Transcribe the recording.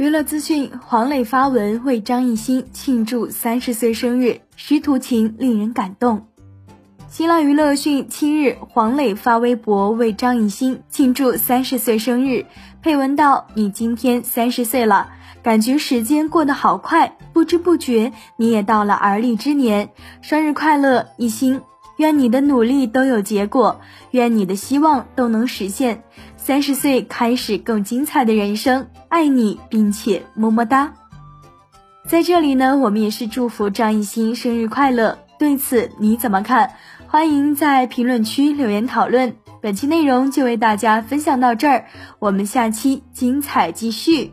娱乐资讯：黄磊发文为张艺兴庆祝三十岁生日，师徒情令人感动。新浪娱乐讯，七日，黄磊发微博为张艺兴庆祝三十岁生日，配文道：“你今天三十岁了，感觉时间过得好快，不知不觉你也到了而立之年，生日快乐，艺兴！愿你的努力都有结果，愿你的希望都能实现。三十岁开始更精彩的人生。”爱你，并且么么哒。在这里呢，我们也是祝福张艺兴生日快乐。对此你怎么看？欢迎在评论区留言讨论。本期内容就为大家分享到这儿，我们下期精彩继续。